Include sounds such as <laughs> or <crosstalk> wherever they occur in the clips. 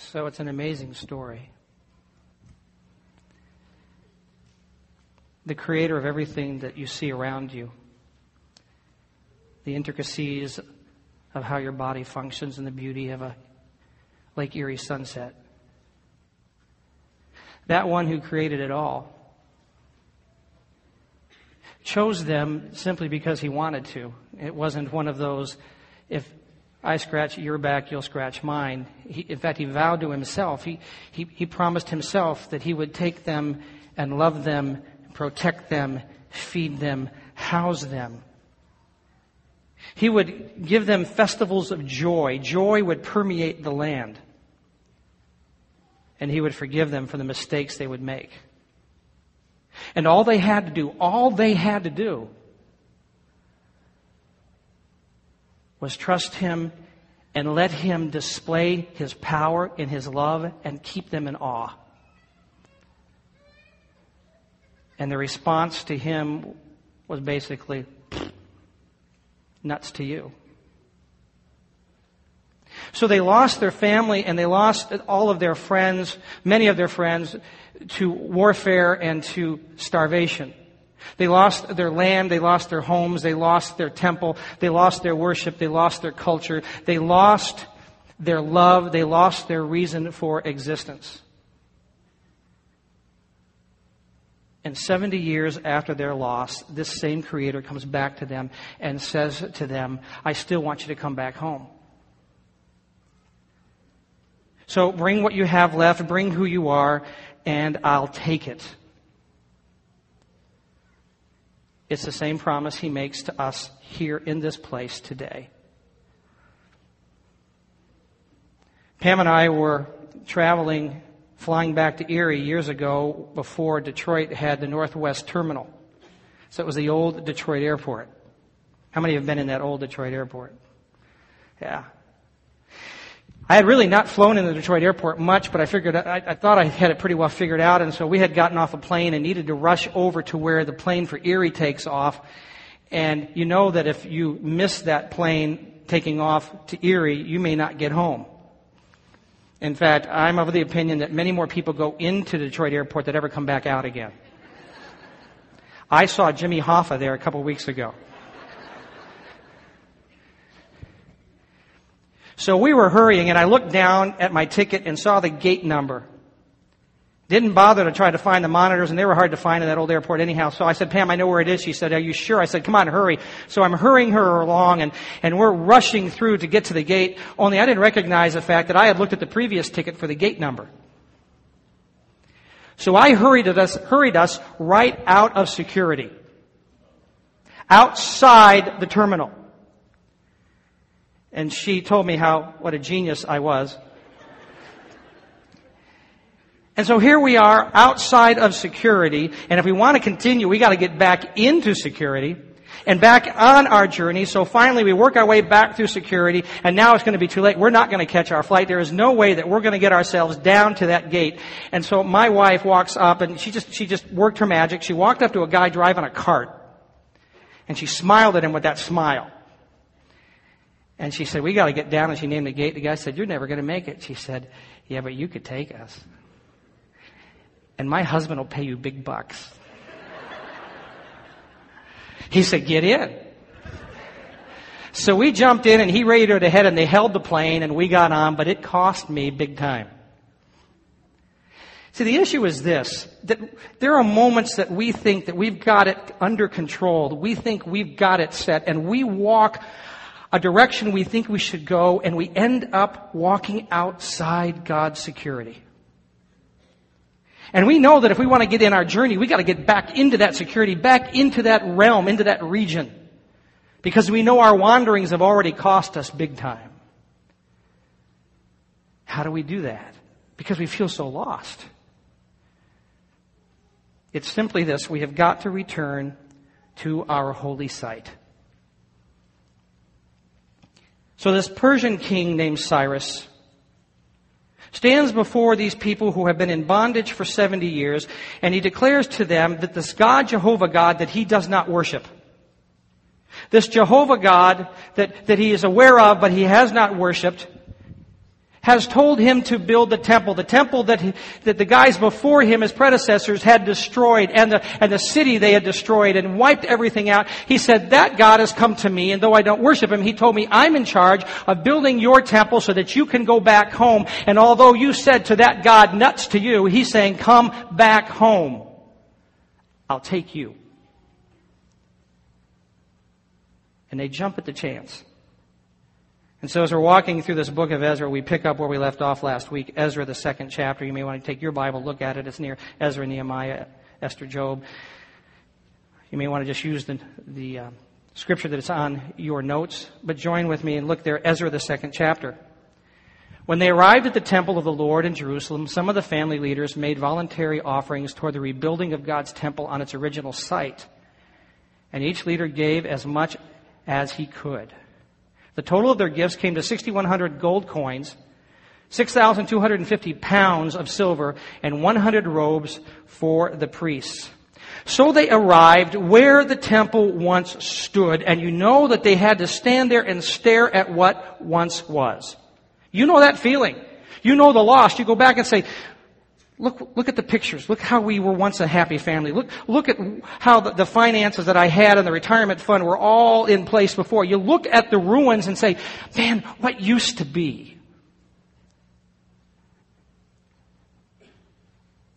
So it's an amazing story. The creator of everything that you see around you, the intricacies of how your body functions and the beauty of a Lake Erie sunset. That one who created it all chose them simply because he wanted to. It wasn't one of those, if I scratch your back, you'll scratch mine. He, in fact, he vowed to himself, he, he, he promised himself that he would take them and love them, protect them, feed them, house them. He would give them festivals of joy. Joy would permeate the land. And he would forgive them for the mistakes they would make. And all they had to do, all they had to do was trust him and let him display his power and his love and keep them in awe. And the response to him was basically, nuts to you. So they lost their family and they lost all of their friends, many of their friends, to warfare and to starvation. They lost their land, they lost their homes, they lost their temple, they lost their worship, they lost their culture, they lost their love, they lost their reason for existence. And 70 years after their loss, this same Creator comes back to them and says to them, I still want you to come back home. So bring what you have left, bring who you are, and I'll take it. It's the same promise he makes to us here in this place today. Pam and I were traveling, flying back to Erie years ago before Detroit had the Northwest Terminal. So it was the old Detroit airport. How many have been in that old Detroit airport? Yeah. I had really not flown in the Detroit airport much, but I figured, I, I, thought I had it pretty well figured out, and so we had gotten off a plane and needed to rush over to where the plane for Erie takes off. And you know that if you miss that plane taking off to Erie, you may not get home. In fact, I'm of the opinion that many more people go into Detroit airport that ever come back out again. I saw Jimmy Hoffa there a couple weeks ago. So we were hurrying and I looked down at my ticket and saw the gate number. Didn't bother to try to find the monitors and they were hard to find in that old airport anyhow. So I said, Pam, I know where it is. She said, are you sure? I said, come on, hurry. So I'm hurrying her along and, and we're rushing through to get to the gate. Only I didn't recognize the fact that I had looked at the previous ticket for the gate number. So I hurried us, hurried us right out of security. Outside the terminal. And she told me how, what a genius I was. And so here we are outside of security, and if we want to continue, we gotta get back into security and back on our journey. So finally we work our way back through security, and now it's going to be too late. We're not going to catch our flight. There is no way that we're going to get ourselves down to that gate. And so my wife walks up, and she just, she just worked her magic. She walked up to a guy driving a cart, and she smiled at him with that smile. And she said, we got to get down. And she named the gate. The guy said, you're never going to make it. She said, yeah, but you could take us. And my husband will pay you big bucks. He said, get in. So we jumped in and he radioed ahead and they held the plane and we got on, but it cost me big time. See, the issue is this, that there are moments that we think that we've got it under control, we think we've got it set, and we walk a direction we think we should go, and we end up walking outside God's security. And we know that if we want to get in our journey, we got to get back into that security, back into that realm, into that region. Because we know our wanderings have already cost us big time. How do we do that? Because we feel so lost. It's simply this. We have got to return to our holy site. So this Persian king named Cyrus stands before these people who have been in bondage for 70 years and he declares to them that this God, Jehovah God, that he does not worship. This Jehovah God that, that he is aware of but he has not worshiped has told him to build the temple, the temple that, he, that the guys before him, his predecessors, had destroyed, and the, and the city they had destroyed and wiped everything out. He said, that God has come to me, and though I don't worship him, he told me, I'm in charge of building your temple so that you can go back home. And although you said to that God, nuts to you, he's saying, come back home. I'll take you. And they jump at the chance. And so as we're walking through this book of Ezra, we pick up where we left off last week, Ezra, the second chapter. You may want to take your Bible, look at it. It's near Ezra, Nehemiah, Esther, Job. You may want to just use the, the uh, scripture that is on your notes, but join with me and look there, Ezra, the second chapter. When they arrived at the temple of the Lord in Jerusalem, some of the family leaders made voluntary offerings toward the rebuilding of God's temple on its original site. And each leader gave as much as he could. The total of their gifts came to 6,100 gold coins, 6,250 pounds of silver, and 100 robes for the priests. So they arrived where the temple once stood, and you know that they had to stand there and stare at what once was. You know that feeling. You know the loss. You go back and say, Look, look at the pictures. Look how we were once a happy family. Look, look at how the, the, finances that I had in the retirement fund were all in place before. You look at the ruins and say, man, what used to be?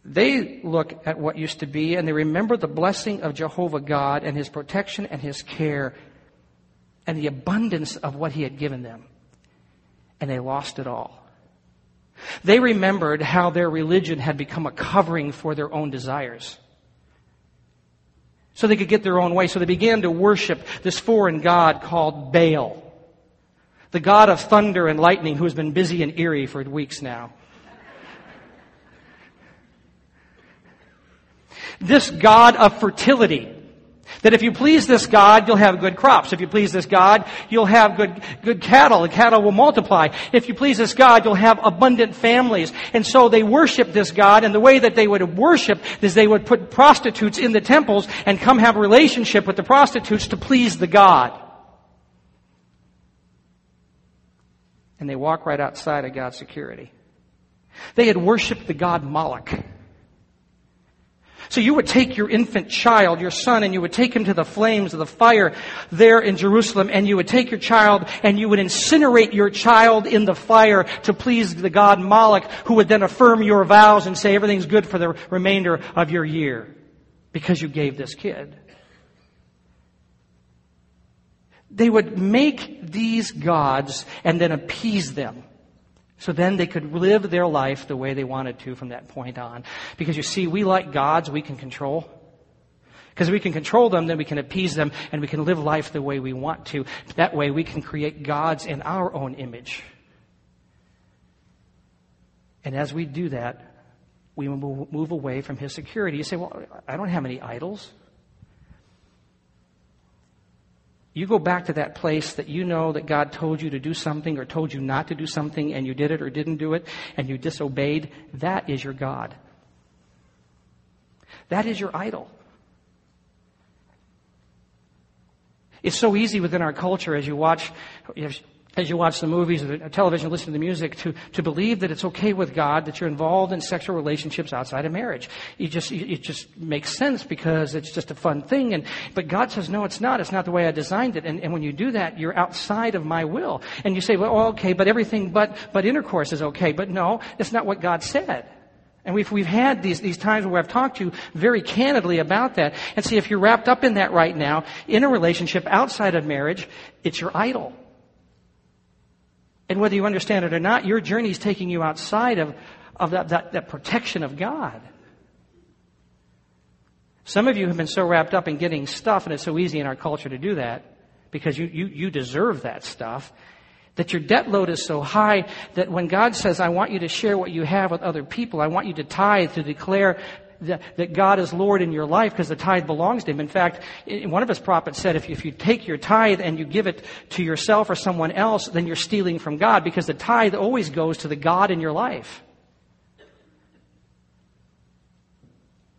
They look at what used to be and they remember the blessing of Jehovah God and His protection and His care and the abundance of what He had given them. And they lost it all. They remembered how their religion had become a covering for their own desires. So they could get their own way. So they began to worship this foreign god called Baal. The god of thunder and lightning who has been busy and Erie for weeks now. This god of fertility that if you please this God, you'll have good crops. If you please this God, you'll have good, good cattle. The cattle will multiply. If you please this God, you'll have abundant families. And so they worship this God, and the way that they would worship is they would put prostitutes in the temples and come have a relationship with the prostitutes to please the God. And they walk right outside of God's security. They had worshiped the God Moloch. So you would take your infant child, your son, and you would take him to the flames of the fire there in Jerusalem, and you would take your child and you would incinerate your child in the fire to please the god Moloch, who would then affirm your vows and say everything's good for the remainder of your year because you gave this kid. They would make these gods and then appease them. So then they could live their life the way they wanted to from that point on. Because you see, we like gods we can control. Because we can control them, then we can appease them, and we can live life the way we want to. That way we can create gods in our own image. And as we do that, we move away from his security. You say, well, I don't have any idols. You go back to that place that you know that God told you to do something or told you not to do something and you did it or didn't do it and you disobeyed. That is your God. That is your idol. It's so easy within our culture as you watch, as you watch the movies or the uh, television, listen to the music, to, to believe that it's okay with God that you're involved in sexual relationships outside of marriage. You just, it just makes sense because it's just a fun thing. And, but God says, no, it's not. It's not the way I designed it. And, and when you do that, you're outside of my will. And you say, well, oh, okay, but everything but, but intercourse is okay. But no, it's not what God said. And we've, we've had these, these times where I've talked to you very candidly about that. And see, if you're wrapped up in that right now, in a relationship outside of marriage, it's your idol. And whether you understand it or not, your journey is taking you outside of, of that, that, that protection of God. Some of you have been so wrapped up in getting stuff, and it's so easy in our culture to do that, because you, you, you deserve that stuff, that your debt load is so high that when God says, I want you to share what you have with other people, I want you to tithe, to declare that, that God is Lord in your life because the tithe belongs to Him. In fact, one of His prophets said if, if you take your tithe and you give it to yourself or someone else, then you're stealing from God because the tithe always goes to the God in your life.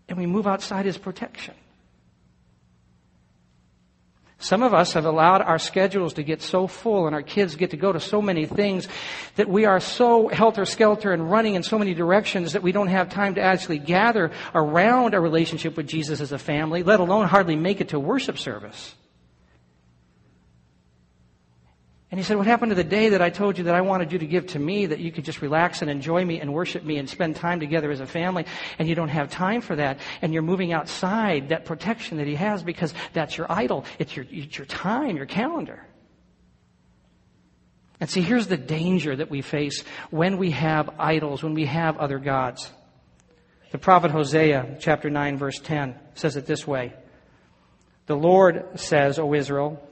And we move outside His protection. Some of us have allowed our schedules to get so full and our kids get to go to so many things that we are so helter-skelter and running in so many directions that we don't have time to actually gather around a relationship with Jesus as a family, let alone hardly make it to worship service. And he said, What happened to the day that I told you that I wanted you to give to me, that you could just relax and enjoy me and worship me and spend time together as a family, and you don't have time for that, and you're moving outside that protection that he has because that's your idol. It's your, it's your time, your calendar. And see, here's the danger that we face when we have idols, when we have other gods. The prophet Hosea, chapter 9, verse 10, says it this way The Lord says, O Israel,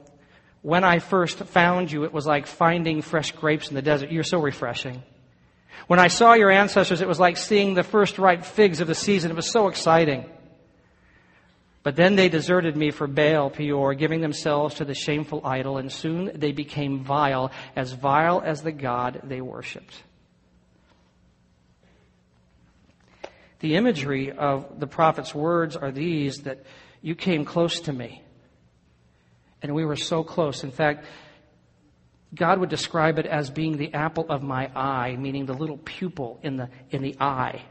when I first found you, it was like finding fresh grapes in the desert. You're so refreshing. When I saw your ancestors, it was like seeing the first ripe figs of the season. It was so exciting. But then they deserted me for Baal Peor, giving themselves to the shameful idol, and soon they became vile, as vile as the God they worshipped. The imagery of the prophet's words are these that you came close to me. And we were so close. In fact, God would describe it as being the apple of my eye, meaning the little pupil in the, in the eye.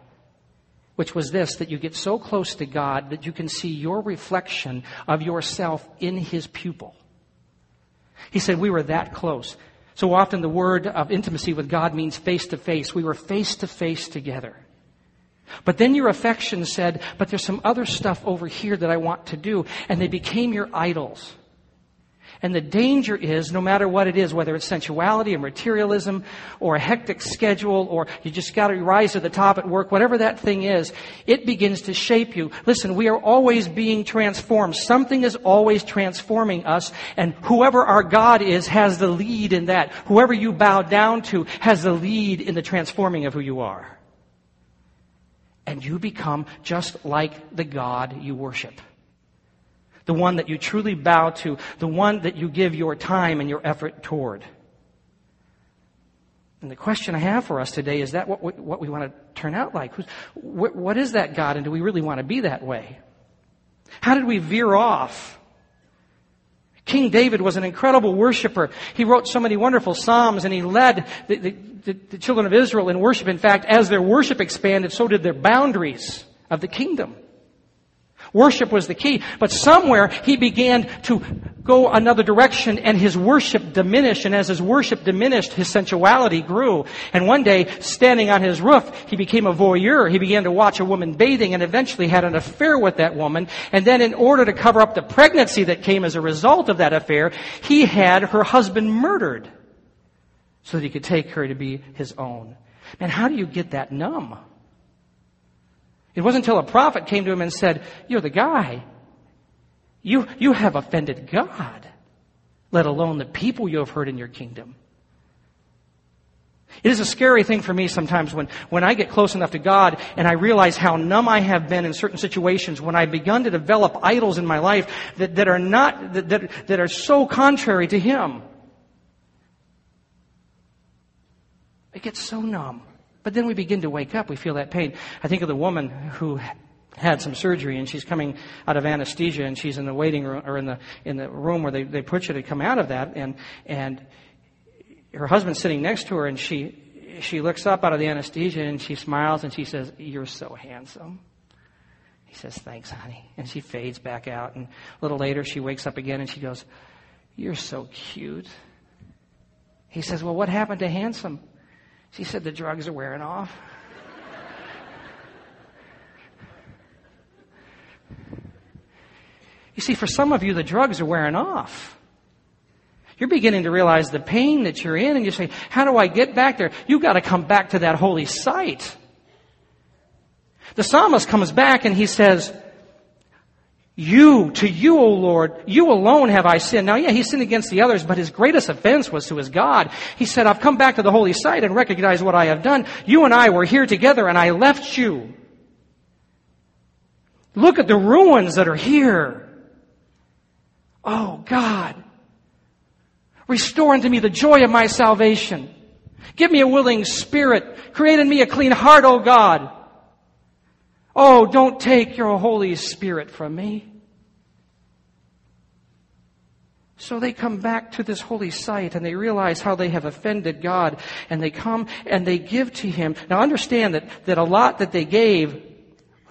Which was this, that you get so close to God that you can see your reflection of yourself in His pupil. He said we were that close. So often the word of intimacy with God means face to face. We were face to face together. But then your affection said, but there's some other stuff over here that I want to do. And they became your idols. And the danger is, no matter what it is, whether it's sensuality or materialism or a hectic schedule or you just got to rise to the top at work, whatever that thing is, it begins to shape you. Listen, we are always being transformed. Something is always transforming us and whoever our God is has the lead in that. Whoever you bow down to has the lead in the transforming of who you are. And you become just like the God you worship the one that you truly bow to, the one that you give your time and your effort toward. And the question I have for us today is that what, we, what we want to turn out like? what, what is that God and do we really want to be that way? How did we veer off? King David was an incredible worshiper. He wrote so many wonderful psalms and he led the, the, the children of Israel in worship. In fact, as their worship expanded, so did their boundaries of the kingdom. Worship was the key. But somewhere he began to go another direction and his worship diminished. And as his worship diminished, his sensuality grew. And one day, standing on his roof, he became a voyeur. He began to watch a woman bathing and eventually had an affair with that woman. And then in order to cover up the pregnancy that came as a result of that affair, he had her husband murdered so that he could take her to be his own. Man, how do you get that numb? It wasn't until a prophet came to him and said, You're the guy. You, you have offended God, let alone the people you have hurt in your kingdom. It is a scary thing for me sometimes when, when I get close enough to God and I realize how numb I have been in certain situations, when I've begun to develop idols in my life that, that are not, that, that, that are so contrary to Him. I get so numb. But then we begin to wake up. We feel that pain. I think of the woman who had some surgery and she's coming out of anesthesia and she's in the waiting room or in the in the room where they, they put you to come out of that and and her husband's sitting next to her and she she looks up out of the anesthesia and she smiles and she says, You're so handsome. He says, Thanks, honey. And she fades back out and a little later she wakes up again and she goes, You're so cute. He says, Well, what happened to handsome? She said, The drugs are wearing off. You see, for some of you, the drugs are wearing off. You're beginning to realize the pain that you're in, and you say, How do I get back there? You've got to come back to that holy site. The psalmist comes back and he says, you, to you, O Lord, you alone have I sinned. Now, yeah, he sinned against the others, but his greatest offense was to his God. He said, I've come back to the holy site and recognize what I have done. You and I were here together and I left you. Look at the ruins that are here. Oh, God. Restore unto me the joy of my salvation. Give me a willing spirit. Create in me a clean heart, O God. Oh, don't take your Holy Spirit from me. So they come back to this holy site and they realize how they have offended God and they come and they give to Him. Now understand that, that a lot that they gave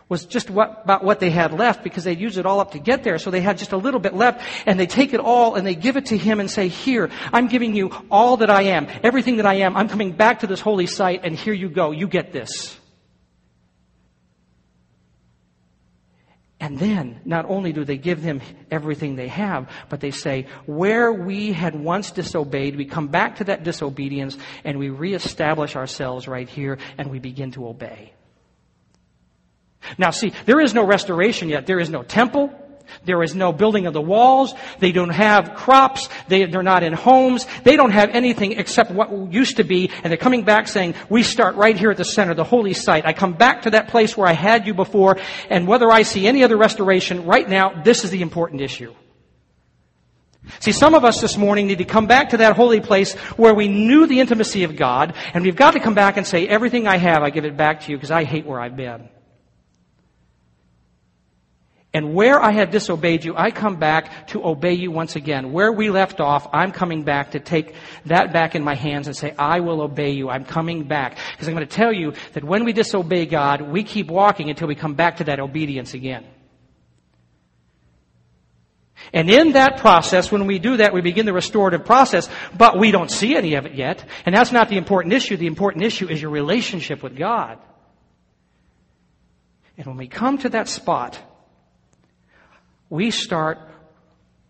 was just what, about what they had left because they'd used it all up to get there. So they had just a little bit left and they take it all and they give it to Him and say, here, I'm giving you all that I am. Everything that I am. I'm coming back to this holy site and here you go. You get this. And then, not only do they give them everything they have, but they say, where we had once disobeyed, we come back to that disobedience and we reestablish ourselves right here and we begin to obey. Now see, there is no restoration yet. There is no temple. There is no building of the walls. They don't have crops. They, are not in homes. They don't have anything except what used to be. And they're coming back saying, we start right here at the center, the holy site. I come back to that place where I had you before. And whether I see any other restoration, right now, this is the important issue. See, some of us this morning need to come back to that holy place where we knew the intimacy of God, and we've got to come back and say, everything I have, I give it back to you because I hate where I've been. And where I have disobeyed you, I come back to obey you once again. Where we left off, I'm coming back to take that back in my hands and say, I will obey you. I'm coming back. Because I'm going to tell you that when we disobey God, we keep walking until we come back to that obedience again. And in that process, when we do that, we begin the restorative process, but we don't see any of it yet. And that's not the important issue. The important issue is your relationship with God. And when we come to that spot, we start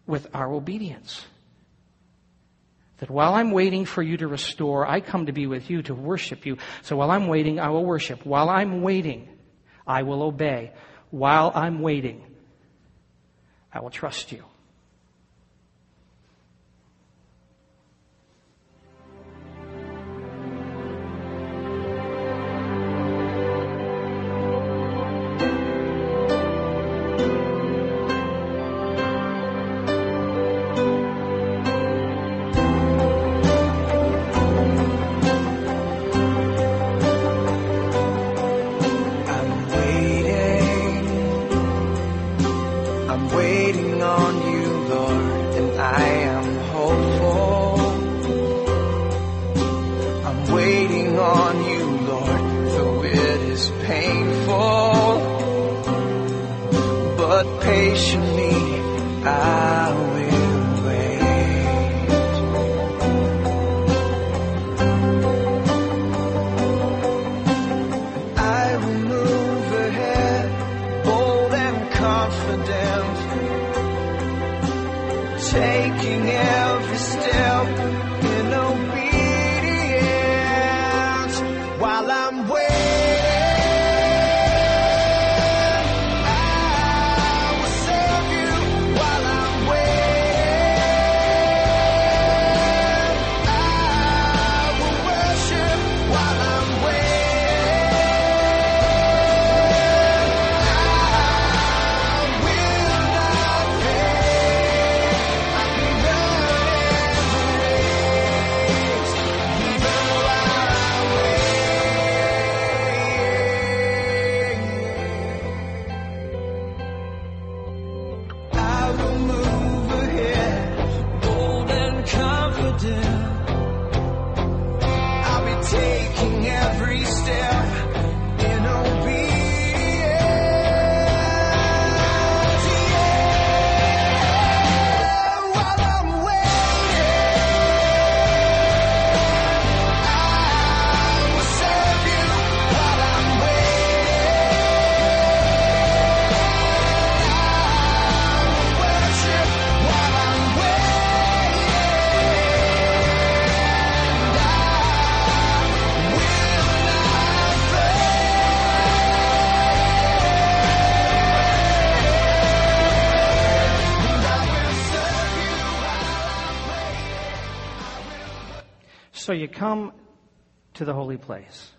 with our obedience. That while I'm waiting for you to restore, I come to be with you to worship you. So while I'm waiting, I will worship. While I'm waiting, I will obey. While I'm waiting, I will trust you. Come to the holy place.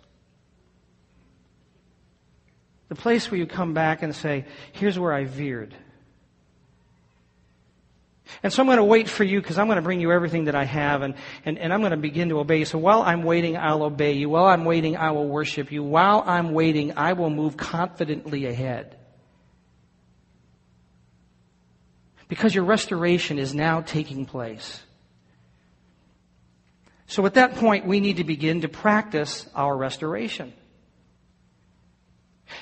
The place where you come back and say, here's where I veered. And so I'm going to wait for you because I'm going to bring you everything that I have and, and, and I'm going to begin to obey you. So while I'm waiting, I'll obey you. While I'm waiting, I will worship you. While I'm waiting, I will move confidently ahead. Because your restoration is now taking place. So at that point, we need to begin to practice our restoration.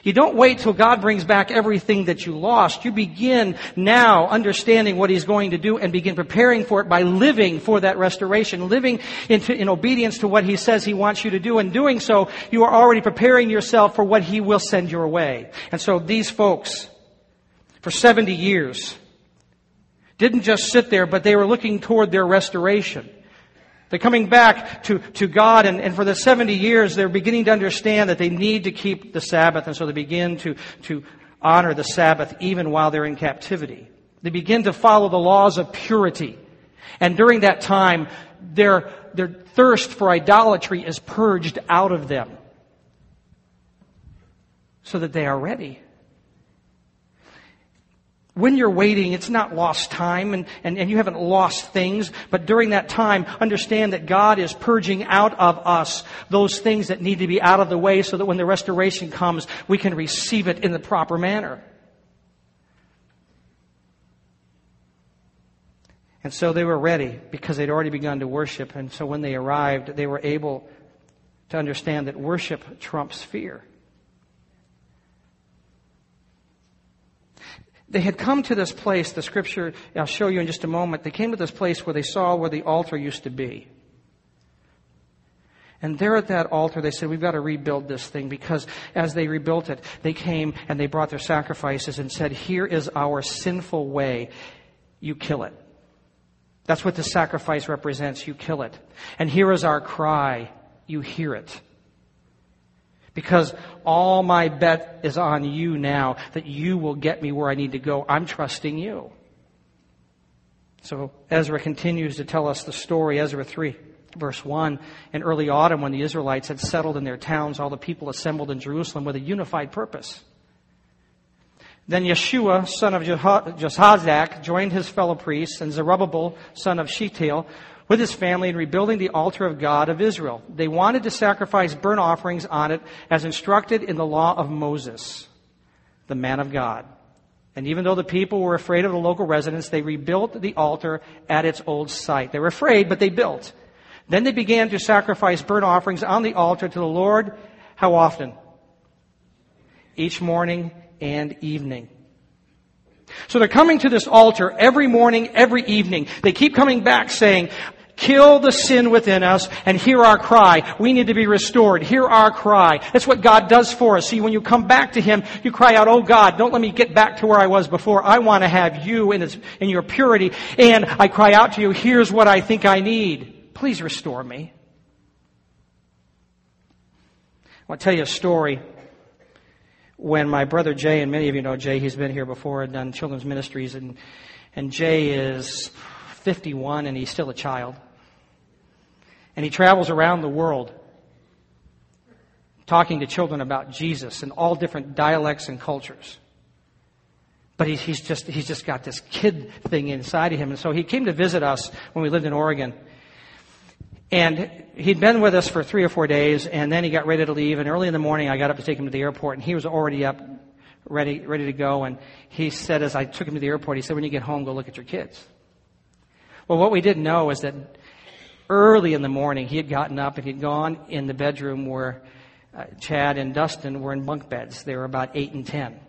You don't wait till God brings back everything that you lost. You begin now understanding what He's going to do and begin preparing for it by living for that restoration, living into, in obedience to what He says He wants you to do. And doing so, you are already preparing yourself for what He will send your way. And so these folks, for 70 years, didn't just sit there, but they were looking toward their restoration. They're coming back to, to God, and, and for the 70 years, they're beginning to understand that they need to keep the Sabbath, and so they begin to, to honor the Sabbath even while they're in captivity. They begin to follow the laws of purity. And during that time, their, their thirst for idolatry is purged out of them so that they are ready when you're waiting, it's not lost time and, and, and you haven't lost things, but during that time, understand that God is purging out of us those things that need to be out of the way so that when the restoration comes, we can receive it in the proper manner. And so they were ready because they'd already begun to worship. And so when they arrived, they were able to understand that worship trumps fear. They had come to this place, the scripture I'll show you in just a moment, they came to this place where they saw where the altar used to be. And there at that altar, they said, we've got to rebuild this thing because as they rebuilt it, they came and they brought their sacrifices and said, here is our sinful way. You kill it. That's what the sacrifice represents. You kill it. And here is our cry. You hear it. Because all my bet is on you now that you will get me where I need to go. I'm trusting you. So Ezra continues to tell us the story, Ezra 3, verse 1. In early autumn, when the Israelites had settled in their towns, all the people assembled in Jerusalem with a unified purpose. Then Yeshua, son of Jozadak, joined his fellow priests, and Zerubbabel, son of Shealtiel, with his family in rebuilding the altar of God of Israel. They wanted to sacrifice burnt offerings on it as instructed in the law of Moses, the man of God. And even though the people were afraid of the local residents, they rebuilt the altar at its old site. They were afraid, but they built. Then they began to sacrifice burnt offerings on the altar to the Lord. How often? Each morning and evening. So they're coming to this altar every morning, every evening. They keep coming back saying, Kill the sin within us and hear our cry. We need to be restored. Hear our cry. That's what God does for us. See, when you come back to Him, you cry out, Oh God, don't let me get back to where I was before. I want to have you in, in your purity. And I cry out to you, here's what I think I need. Please restore me. I want to tell you a story. When my brother Jay, and many of you know Jay, he's been here before and done children's ministries, and, and Jay is 51 and he's still a child. And he travels around the world talking to children about Jesus in all different dialects and cultures. But he, he's just, he's just got this kid thing inside of him. And so he came to visit us when we lived in Oregon. And he'd been with us for three or four days, and then he got ready to leave. And early in the morning, I got up to take him to the airport, and he was already up, ready, ready to go. And he said, as I took him to the airport, he said, when you get home, go look at your kids. Well, what we didn't know is that early in the morning, he had gotten up and he'd gone in the bedroom where uh, Chad and Dustin were in bunk beds. They were about 8 and 10.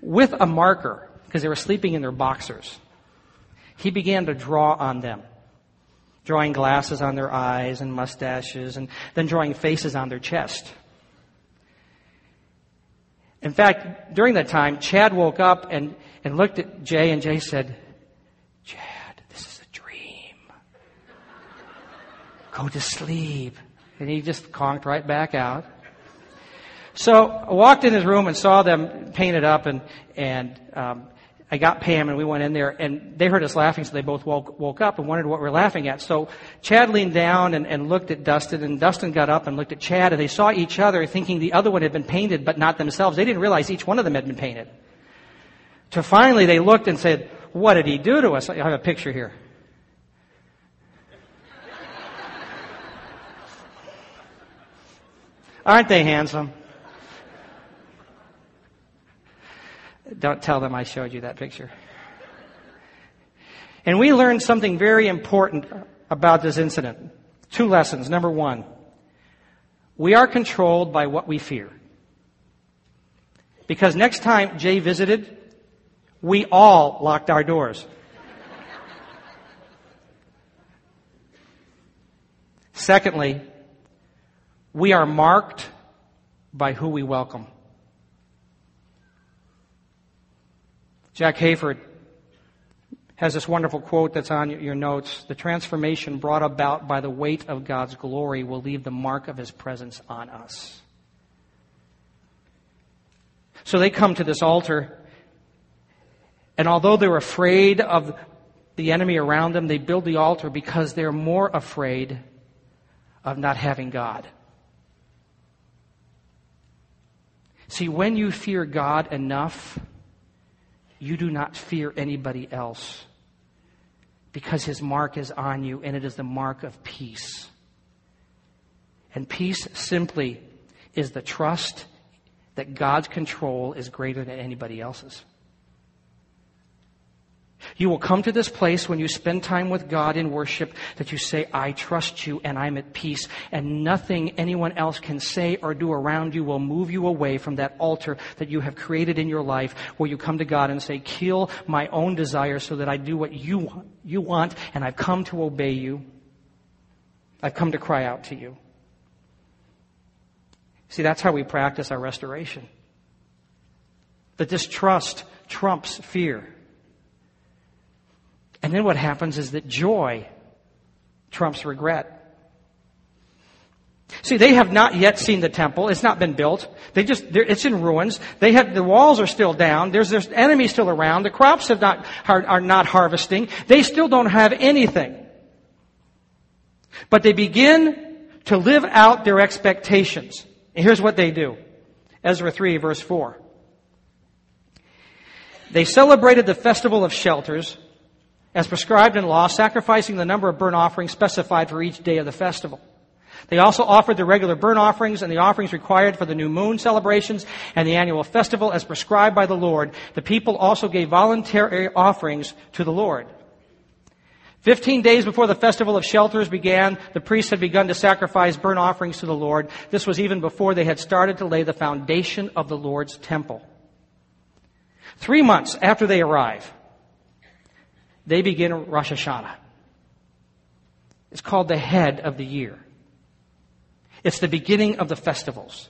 With a marker, because they were sleeping in their boxers, he began to draw on them. Drawing glasses on their eyes and mustaches, and then drawing faces on their chest. In fact, during that time, Chad woke up and, and looked at Jay, and Jay said, Go to sleep. And he just conked right back out. So I walked in his room and saw them painted up, and and um, I got Pam, and we went in there, and they heard us laughing, so they both woke woke up and wondered what we are laughing at. So Chad leaned down and, and looked at Dustin, and Dustin got up and looked at Chad, and they saw each other, thinking the other one had been painted, but not themselves. They didn't realize each one of them had been painted. So finally, they looked and said, "What did he do to us?" I have a picture here. Aren't they handsome? Don't tell them I showed you that picture. And we learned something very important about this incident. Two lessons. Number one, we are controlled by what we fear. Because next time Jay visited, we all locked our doors. Secondly, we are marked by who we welcome. Jack Hayford has this wonderful quote that's on your notes. The transformation brought about by the weight of God's glory will leave the mark of His presence on us. So they come to this altar, and although they're afraid of the enemy around them, they build the altar because they're more afraid of not having God. See, when you fear God enough, you do not fear anybody else because his mark is on you and it is the mark of peace. And peace simply is the trust that God's control is greater than anybody else's. You will come to this place when you spend time with God in worship that you say, I trust you and I'm at peace. And nothing anyone else can say or do around you will move you away from that altar that you have created in your life where you come to God and say, kill my own desires so that I do what you want, you want and I've come to obey you. I've come to cry out to you. See, that's how we practice our restoration. That this trust trumps fear. And then what happens is that joy trumps regret. See, they have not yet seen the temple. It's not been built. They just, it's in ruins. They have, the walls are still down. There's, there's enemies still around. The crops have not, are, are not harvesting. They still don't have anything. But they begin to live out their expectations. And here's what they do. Ezra 3 verse 4. They celebrated the festival of shelters as prescribed in law, sacrificing the number of burnt offerings specified for each day of the festival. They also offered the regular burnt offerings and the offerings required for the new moon celebrations and the annual festival as prescribed by the Lord. The people also gave voluntary offerings to the Lord. Fifteen days before the festival of shelters began, the priests had begun to sacrifice burnt offerings to the Lord. This was even before they had started to lay the foundation of the Lord's temple. Three months after they arrive, they begin Rosh Hashanah. It's called the head of the year. It's the beginning of the festivals.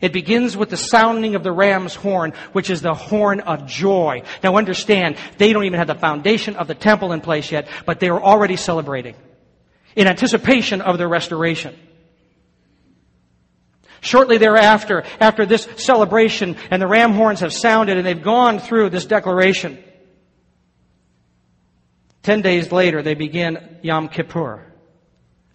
It begins with the sounding of the ram's horn, which is the horn of joy. Now understand, they don't even have the foundation of the temple in place yet, but they are already celebrating in anticipation of their restoration. Shortly thereafter, after this celebration and the ram horns have sounded and they've gone through this declaration, Ten days later, they begin Yom Kippur,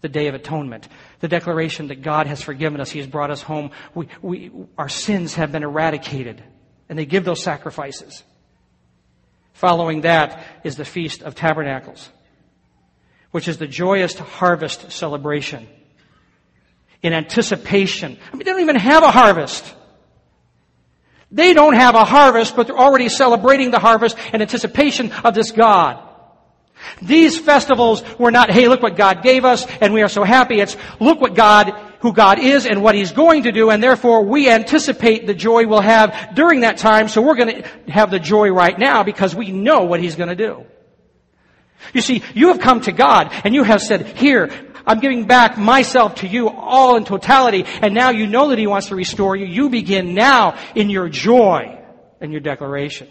the Day of Atonement. The declaration that God has forgiven us. He has brought us home. We, we, our sins have been eradicated. And they give those sacrifices. Following that is the Feast of Tabernacles, which is the joyous harvest celebration. In anticipation. I mean, they don't even have a harvest. They don't have a harvest, but they're already celebrating the harvest in anticipation of this God. These festivals were not, hey, look what God gave us and we are so happy. It's look what God, who God is and what He's going to do and therefore we anticipate the joy we'll have during that time so we're going to have the joy right now because we know what He's going to do. You see, you have come to God and you have said, here, I'm giving back myself to you all in totality and now you know that He wants to restore you. You begin now in your joy and your declaration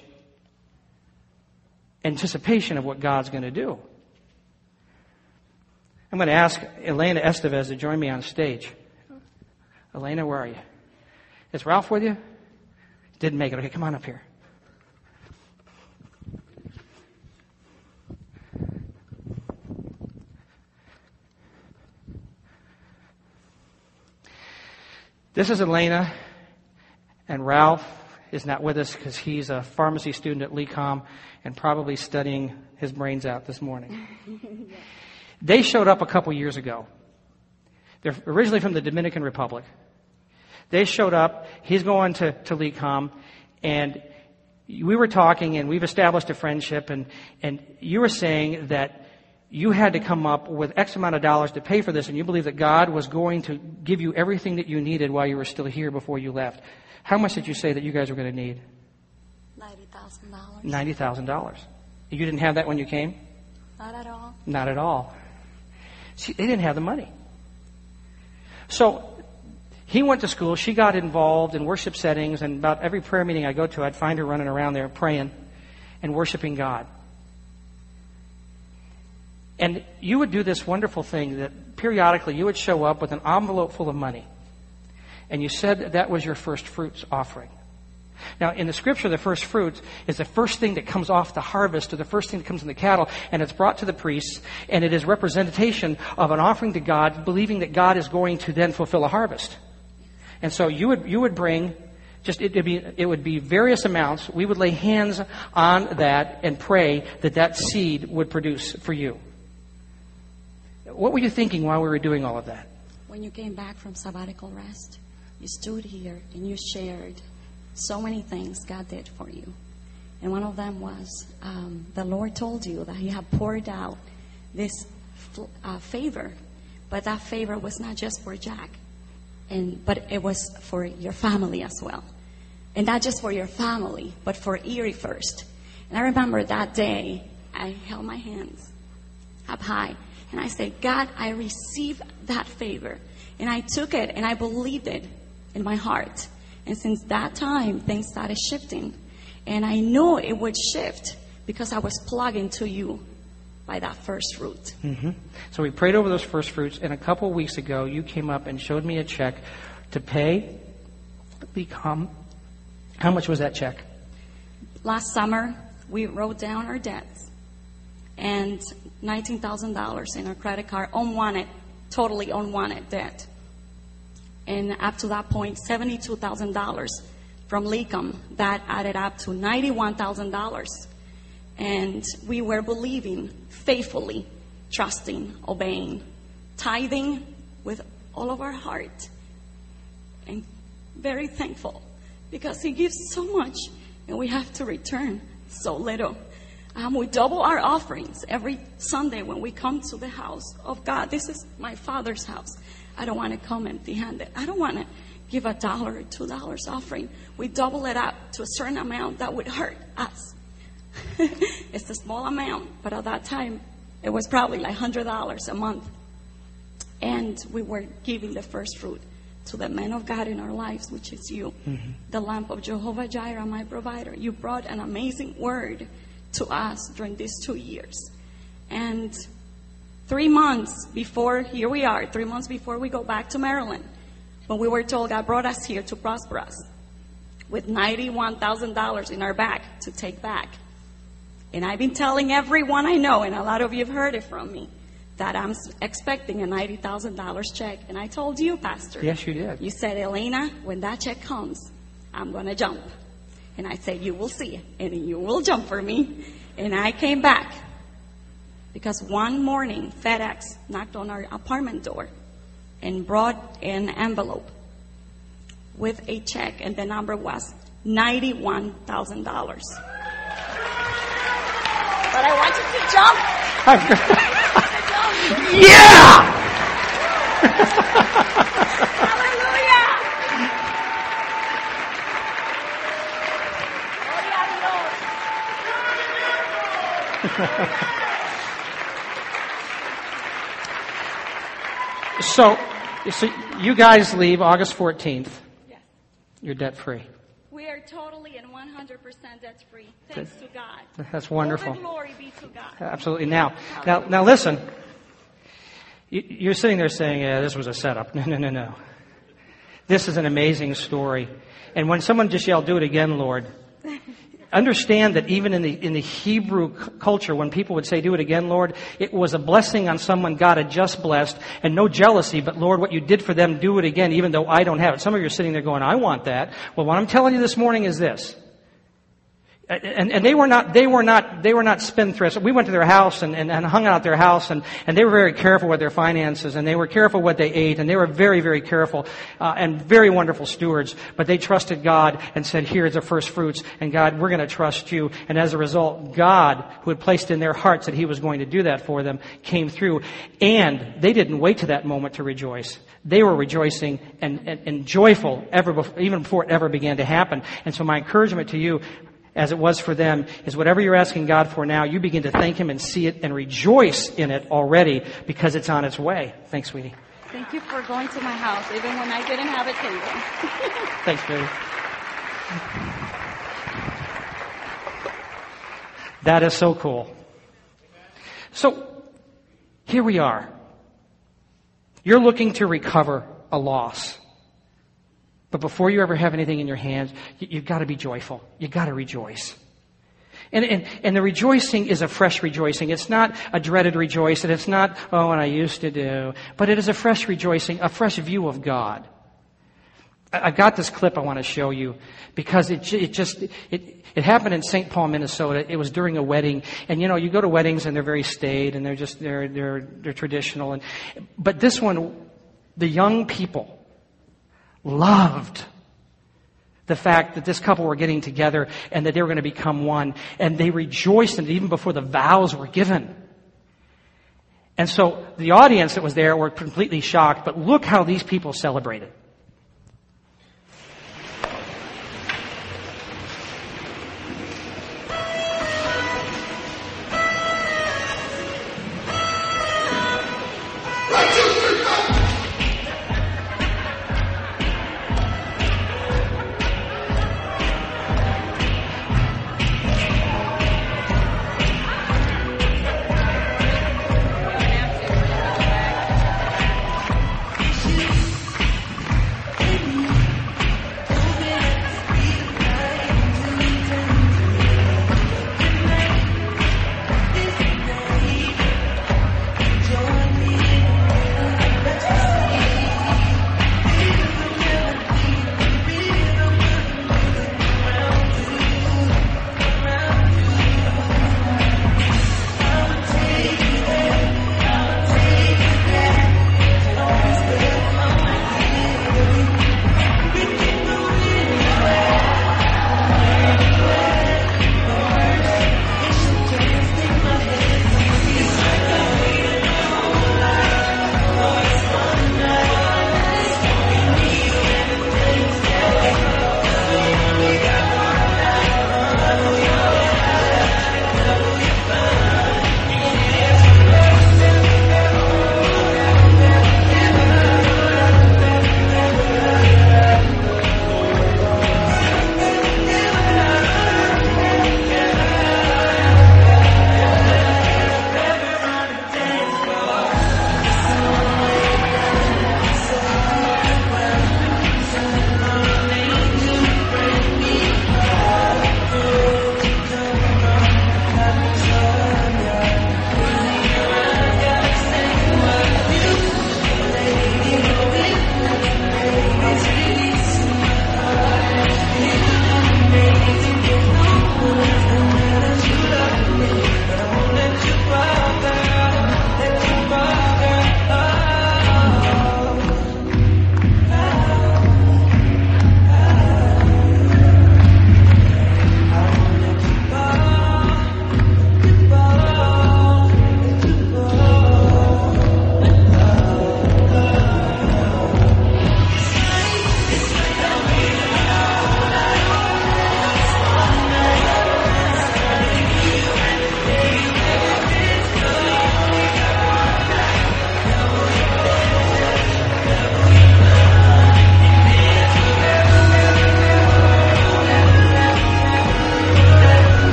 anticipation of what God's going to do. I'm going to ask Elena Estevez to join me on stage. Elena, where are you? Is Ralph with you? Didn't make it. Okay, come on up here. This is Elena and Ralph is not with us because he's a pharmacy student at LECOM and probably studying his brains out this morning. <laughs> They showed up a couple years ago. They're originally from the Dominican Republic. They showed up. He's going to, to LECOM and we were talking and we've established a friendship and, and you were saying that you had to come up with X amount of dollars to pay for this and you believe that God was going to give you everything that you needed while you were still here before you left. How much did you say that you guys were going to need? $90,000. $90,000. You didn't have that when you came? Not at all. Not at all. See, they didn't have the money. So he went to school. She got involved in worship settings, and about every prayer meeting I go to, I'd find her running around there praying and worshiping God. And you would do this wonderful thing that periodically you would show up with an envelope full of money. And you said that, that was your first fruits offering. Now, in the scripture, the first fruits is the first thing that comes off the harvest or the first thing that comes in the cattle, and it's brought to the priests, and it is representation of an offering to God, believing that God is going to then fulfill a harvest. And so you would, you would bring just it would, be, it would be various amounts. We would lay hands on that and pray that that seed would produce for you. What were you thinking while we were doing all of that? When you came back from sabbatical rest, you stood here and you shared so many things God did for you. And one of them was um, the Lord told you that He had poured out this uh, favor, but that favor was not just for Jack, and but it was for your family as well, and not just for your family, but for Erie first. And I remember that day, I held my hands up high, and I said, God, I receive that favor, and I took it, and I believed it in my heart. And since that time, things started shifting. And I know it would shift because I was plugged into you by that first fruit. Mm-hmm. So we prayed over those first fruits, and a couple of weeks ago, you came up and showed me a check to pay, become. How much was that check? Last summer, we wrote down our debts and $19,000 in our credit card, unwanted, totally unwanted debt. And up to that point, $72,000 from LECOM. That added up to $91,000 and we were believing faithfully, trusting, obeying, tithing with all of our heart, and very thankful because He gives so much and we have to return so little. Um, we double our offerings every Sunday when we come to the house of God. This is my Father's house. I don't want to come empty handed. I don't want to give a dollar or two dollars offering. We double it up to a certain amount that would hurt us. <laughs> it's a small amount, but at that time, it was probably like $100 a month. And we were giving the first fruit to the man of God in our lives, which is you, mm-hmm. the lamp of Jehovah Jireh, my provider. You brought an amazing word to us during these two years. And three months before, here we are, three months before we go back to Maryland, when we were told God brought us here to prosper us with $91,000 in our bag to take back. And I've been telling everyone I know, and a lot of you have heard it from me, that I'm expecting a $90,000 check. And I told you, Pastor. Yes, you did. You said, Elena, when that check comes, I'm going to jump. And I said, You will see, and you will jump for me. And I came back because one morning FedEx knocked on our apartment door and brought an envelope with a check, and the number was $91,000 but I want you to jump. <laughs> yeah! <laughs> so, so you guys leave August 14th. Yes. You're debt free. We are totally and 100% debt free. Thanks to God. That's wonderful. Glory be to God. Absolutely. Now, now, now listen. You're sitting there saying, yeah, this was a setup. <laughs> No, no, no, no. This is an amazing story. And when someone just yelled, do it again, Lord, <laughs> understand that even in the, in the Hebrew culture, when people would say, do it again, Lord, it was a blessing on someone God had just blessed and no jealousy, but Lord, what you did for them, do it again, even though I don't have it. Some of you are sitting there going, I want that. Well, what I'm telling you this morning is this. And, and, they were not, they were not, they were not spendthrifts. We went to their house and, and, and hung out at their house and, and they were very careful with their finances and they were careful what they ate and they were very, very careful, uh, and very wonderful stewards. But they trusted God and said, here's the first fruits and God, we're going to trust you. And as a result, God, who had placed in their hearts that He was going to do that for them, came through. And they didn't wait to that moment to rejoice. They were rejoicing and, and, and joyful ever before, even before it ever began to happen. And so my encouragement to you, as it was for them, is whatever you're asking God for now, you begin to thank Him and see it and rejoice in it already because it's on its way. Thanks, sweetie. Thank you for going to my house, even when I didn't have a table. <laughs> Thanks, baby. That is so cool. So, here we are. You're looking to recover a loss. But before you ever have anything in your hands, you, have got to be joyful. You've got to rejoice. And, and, and the rejoicing is a fresh rejoicing. It's not a dreaded rejoicing. It's not, oh, what I used to do. But it is a fresh rejoicing, a fresh view of God. I, have got this clip I want to show you because it, it just, it, it happened in St. Paul, Minnesota. It was during a wedding. And you know, you go to weddings and they're very staid and they're just, they're, they're, they're traditional. And, but this one, the young people, loved the fact that this couple were getting together and that they were going to become one. And they rejoiced in it even before the vows were given. And so the audience that was there were completely shocked, but look how these people celebrated.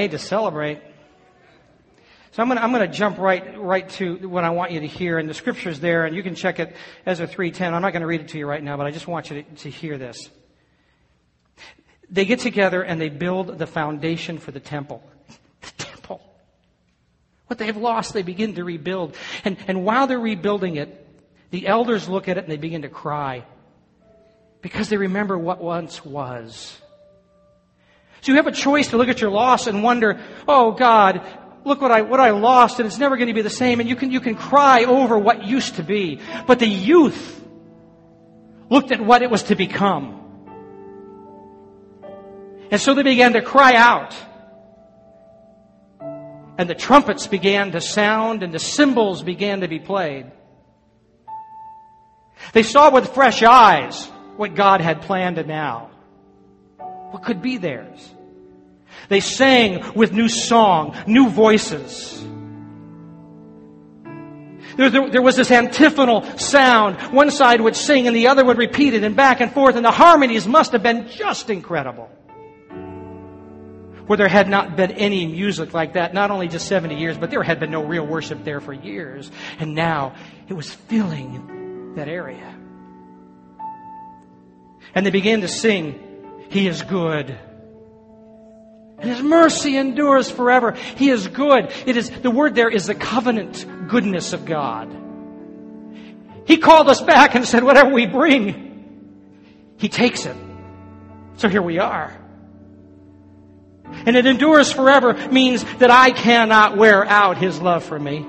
Made to celebrate. So I'm going to, I'm going to jump right, right to what I want you to hear, and the scripture's there, and you can check it, Ezra 3.10. I'm not going to read it to you right now, but I just want you to, to hear this. They get together and they build the foundation for the temple. <laughs> The temple. What they have lost, they begin to rebuild. And, and while they're rebuilding it, the elders look at it and they begin to cry because they remember what once was. So you have a choice to look at your loss and wonder, oh God, look what I, what I lost and it's never going to be the same. And you can, you can cry over what used to be. But the youth looked at what it was to become. And so they began to cry out. And the trumpets began to sound and the cymbals began to be played. They saw with fresh eyes what God had planned now. What could be theirs? They sang with new song, new voices. There, there, there, was this antiphonal sound. One side would sing and the other would repeat it and back and forth and the harmonies must have been just incredible. Where there had not been any music like that, not only just 70 years, but there had been no real worship there for years. And now it was filling that area. And they began to sing, He is good. And His mercy endures forever. He is good. It is, the word there is the covenant goodness of God. He called us back and said, whatever we bring, He takes it. So here we are. And it endures forever means that I cannot wear out His love for me.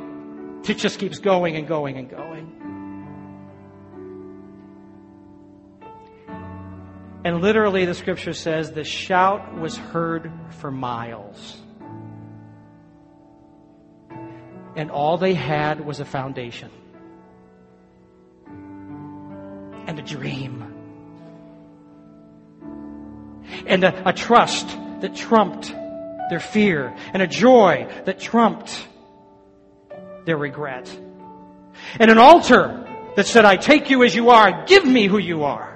It just keeps going and going and going. And literally, the scripture says the shout was heard for miles. And all they had was a foundation and a dream and a, a trust that trumped their fear and a joy that trumped their regret and an altar that said, I take you as you are, give me who you are.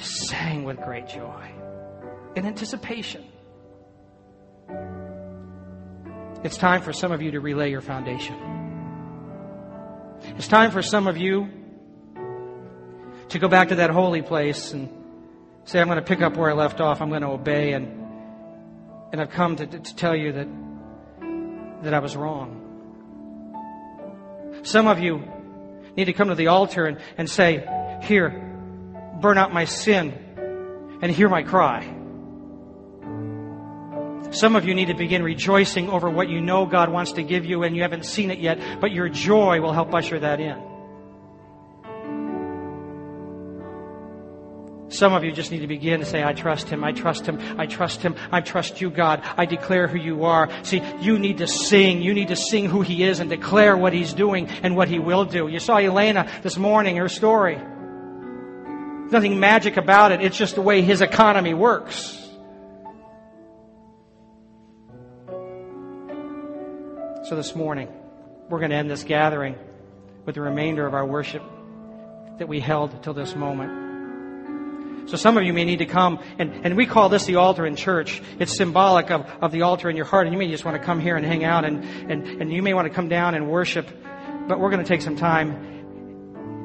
Sang with great joy in anticipation. It's time for some of you to relay your foundation. It's time for some of you to go back to that holy place and say, I'm going to pick up where I left off. I'm going to obey. And, and I've come to, to tell you that, that I was wrong. Some of you need to come to the altar and, and say, Here, burn out my sin and hear my cry. Some of you need to begin rejoicing over what you know God wants to give you and you haven't seen it yet, but your joy will help usher that in. Some of you just need to begin to say, I trust Him, I trust Him, I trust Him, I trust you, God. I declare who you are. See, you need to sing. You need to sing who He is and declare what He's doing and what He will do. You saw Elena this morning, her story nothing magic about it. It's just the way his economy works. So this morning, we're going to end this gathering with the remainder of our worship that we held till this moment. So some of you may need to come, and, and we call this the altar in church. It's symbolic of, of the altar in your heart, and you may just want to come here and hang out, and, and, and you may want to come down and worship. But we're going to take some time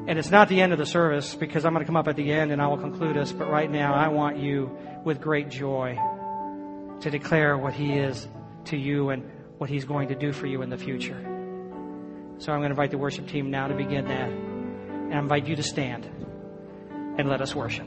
and it's not the end of the service because I'm going to come up at the end and I will conclude us. But right now, I want you with great joy to declare what He is to you and what He's going to do for you in the future. So I'm going to invite the worship team now to begin that. And I invite you to stand and let us worship.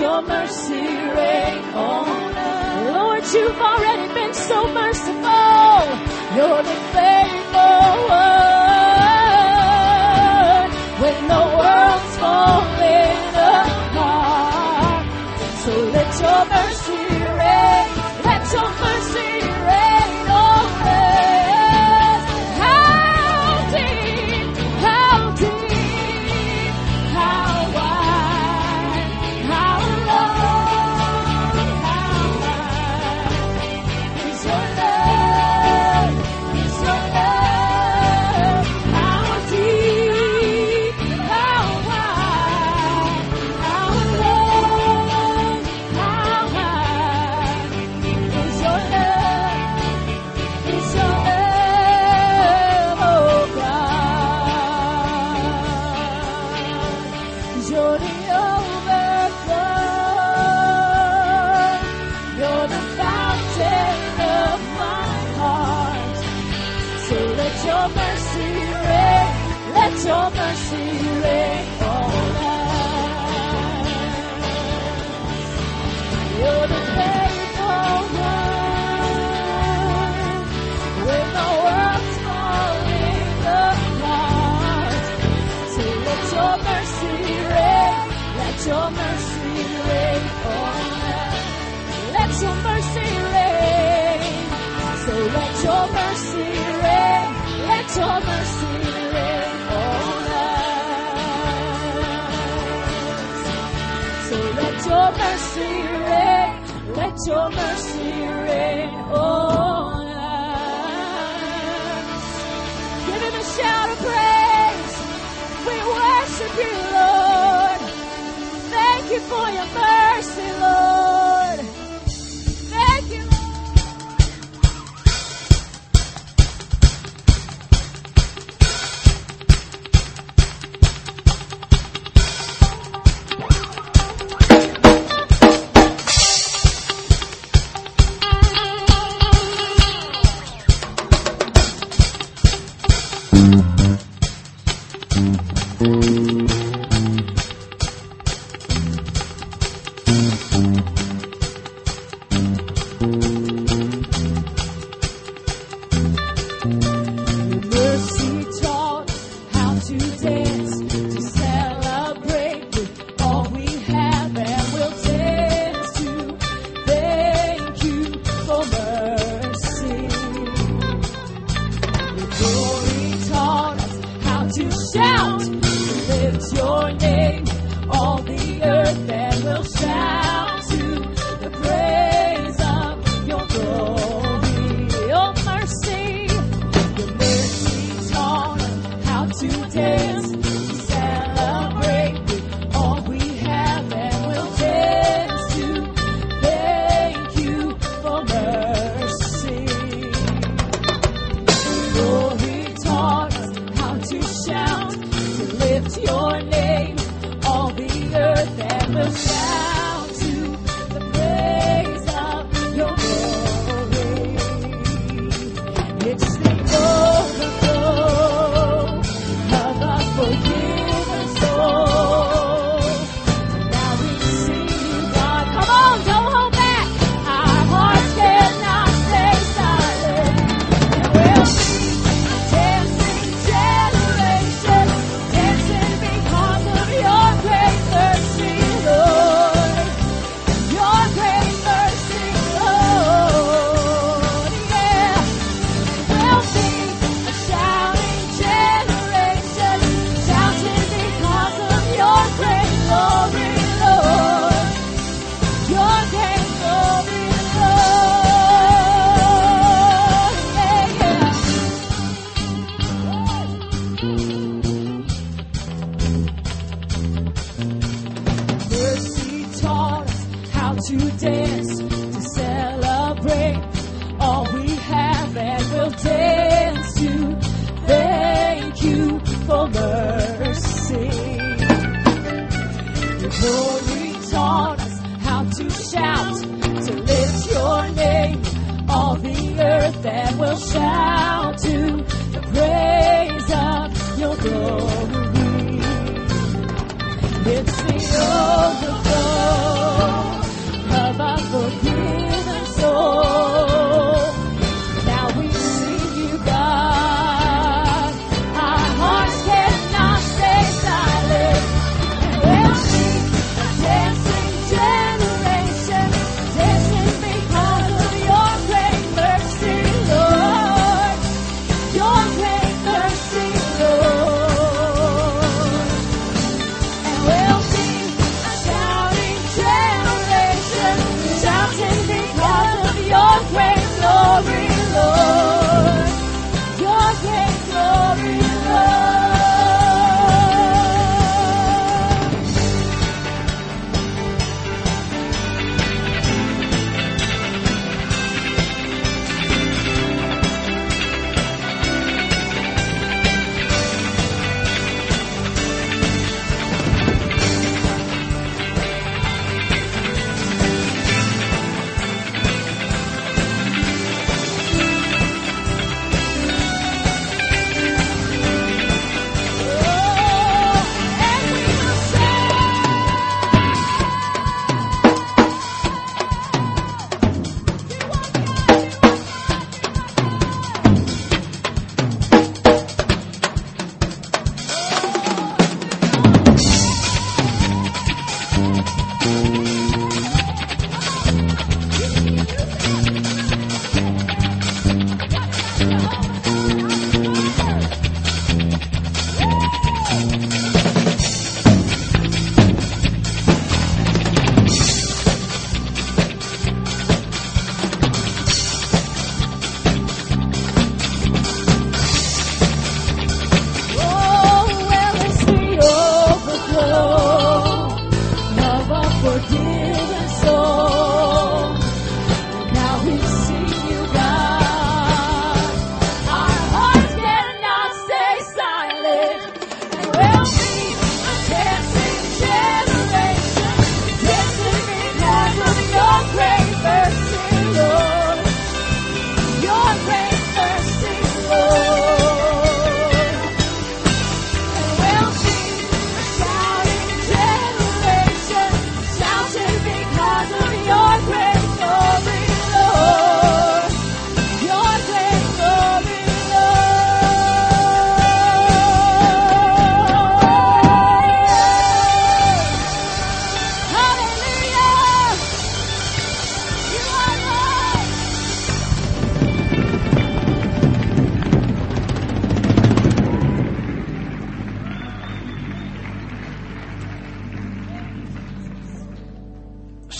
your mercy reign on us. Lord, you've already been so merciful. You're the faithful. When the world's falling apart, so let your mercy your mercy rain. Let your mercy rain. So let your mercy rain. Let your mercy rain on us. So let your mercy rain. Let your mercy you for your mercy,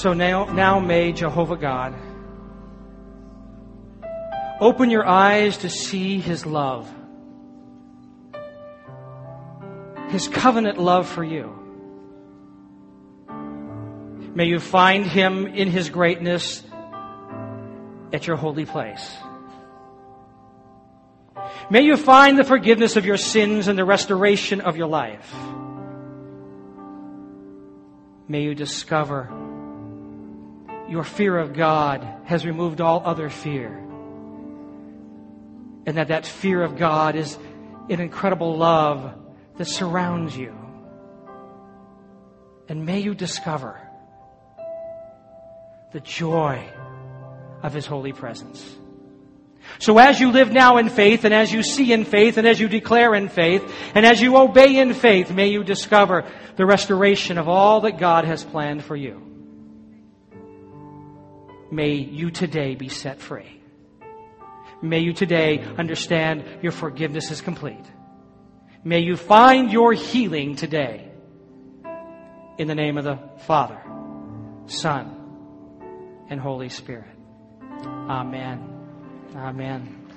So now, now may Jehovah God open your eyes to see His love, His covenant love for you. May you find Him in His greatness at your holy place. May you find the forgiveness of your sins and the restoration of your life. May you discover your fear of God has removed all other fear. And that that fear of God is an incredible love that surrounds you. And may you discover the joy of His holy presence. So as you live now in faith, and as you see in faith, and as you declare in faith, and as you obey in faith, may you discover the restoration of all that God has planned for you. May you today be set free. May you today understand your forgiveness is complete. May you find your healing today. In the name of the Father, Son, and Holy Spirit. Amen. Amen.